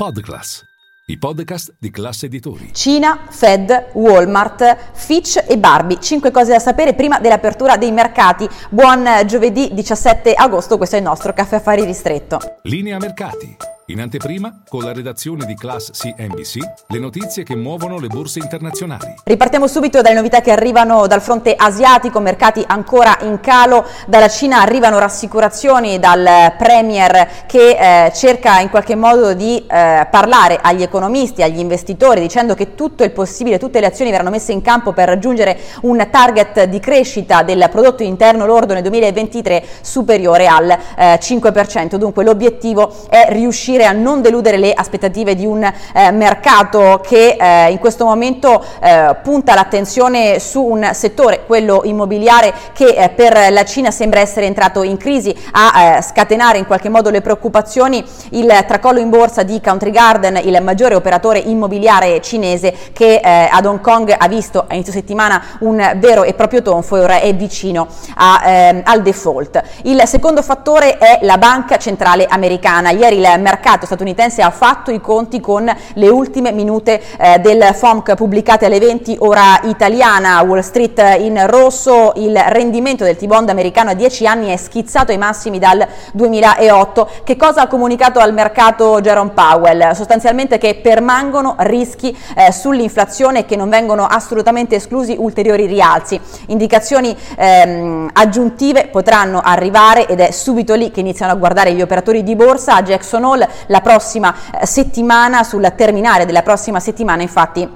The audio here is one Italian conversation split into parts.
Podclass, i podcast di classe editori. Cina, Fed, Walmart, Fitch e Barbie. Cinque cose da sapere prima dell'apertura dei mercati. Buon giovedì 17 agosto, questo è il nostro caffè affari ristretto. Linea mercati. In anteprima, con la redazione di Class CNBC, le notizie che muovono le borse internazionali. Ripartiamo subito dalle novità che arrivano dal fronte asiatico, mercati ancora in calo. Dalla Cina arrivano rassicurazioni dal Premier che eh, cerca in qualche modo di eh, parlare agli economisti, agli investitori, dicendo che tutto il possibile, tutte le azioni verranno messe in campo per raggiungere un target di crescita del prodotto interno lordo nel 2023 superiore al eh, 5%. Dunque l'obiettivo è riuscire riuscire a non deludere le aspettative di un eh, mercato che eh, in questo momento eh, punta l'attenzione su un settore, quello immobiliare, che eh, per la Cina sembra essere entrato in crisi, a eh, scatenare in qualche modo le preoccupazioni il tracollo in borsa di Country Garden, il maggiore operatore immobiliare cinese che eh, ad Hong Kong ha visto a inizio settimana un vero e proprio tonfo e ora è vicino a, ehm, al default. Il secondo fattore è la banca centrale americana. Ieri il mercato mercato statunitense ha fatto i conti con le ultime minute eh, del FOMC pubblicate alle 20 ora italiana, Wall Street in rosso, il rendimento del T-bond americano a 10 anni è schizzato ai massimi dal 2008. Che cosa ha comunicato al mercato Jerome Powell? Sostanzialmente che permangono rischi eh, sull'inflazione e che non vengono assolutamente esclusi ulteriori rialzi. Indicazioni ehm, aggiuntive potranno arrivare ed è subito lì che iniziano a guardare gli operatori di borsa. A Jackson Hole la prossima eh, settimana, sul terminare della prossima settimana infatti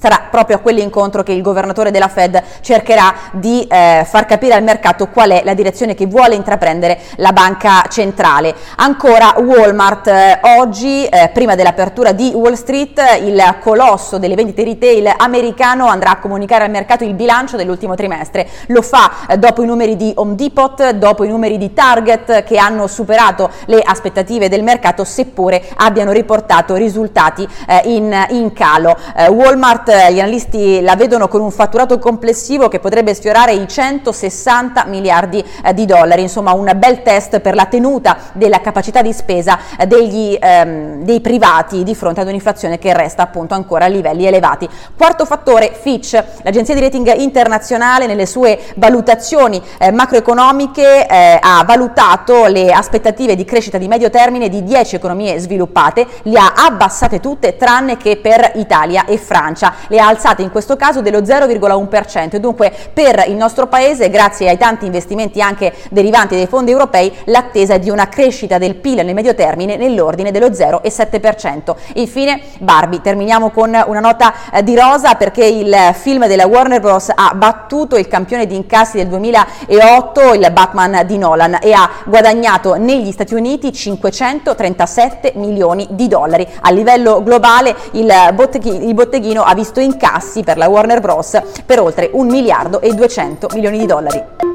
sarà proprio a quell'incontro che il governatore della Fed cercherà di eh, far capire al mercato qual è la direzione che vuole intraprendere la banca centrale. Ancora Walmart, eh, oggi eh, prima dell'apertura di Wall Street il colosso delle vendite retail americano andrà a comunicare al mercato il bilancio dell'ultimo trimestre. Lo fa eh, dopo i numeri di Home Depot, dopo i numeri di Target che hanno superato le aspettative del mercato seppure abbiano riportato risultati eh, in, in, calo. Eh, Walmart gli analisti la vedono con un fatturato complessivo che potrebbe sfiorare i 160 miliardi eh, di dollari, insomma un bel test per la tenuta della capacità di spesa eh, degli, ehm, dei privati di fronte ad un'inflazione che resta appunto ancora a livelli elevati. Quarto fattore, Fitch, l'agenzia di rating internazionale nelle sue valutazioni eh, macroeconomiche eh, ha valutato le aspettative di crescita di medio termine di 10 economie sviluppate, le ha abbassate tutte tranne che per Italia e Francia le ha alzate in questo caso dello 0,1% e dunque per il nostro paese, grazie ai tanti investimenti anche derivanti dai fondi europei, l'attesa è di una crescita del PIL nel medio termine nell'ordine dello 0,7%. Infine Barbie, terminiamo con una nota eh, di rosa perché il film della Warner Bros. ha battuto il campione di incassi del 2008, il Batman di Nolan, e ha guadagnato negli Stati Uniti 537 milioni di dollari. A livello globale il botteghino ha visto incassi per la Warner Bros. per oltre 1 miliardo e 200 milioni di dollari.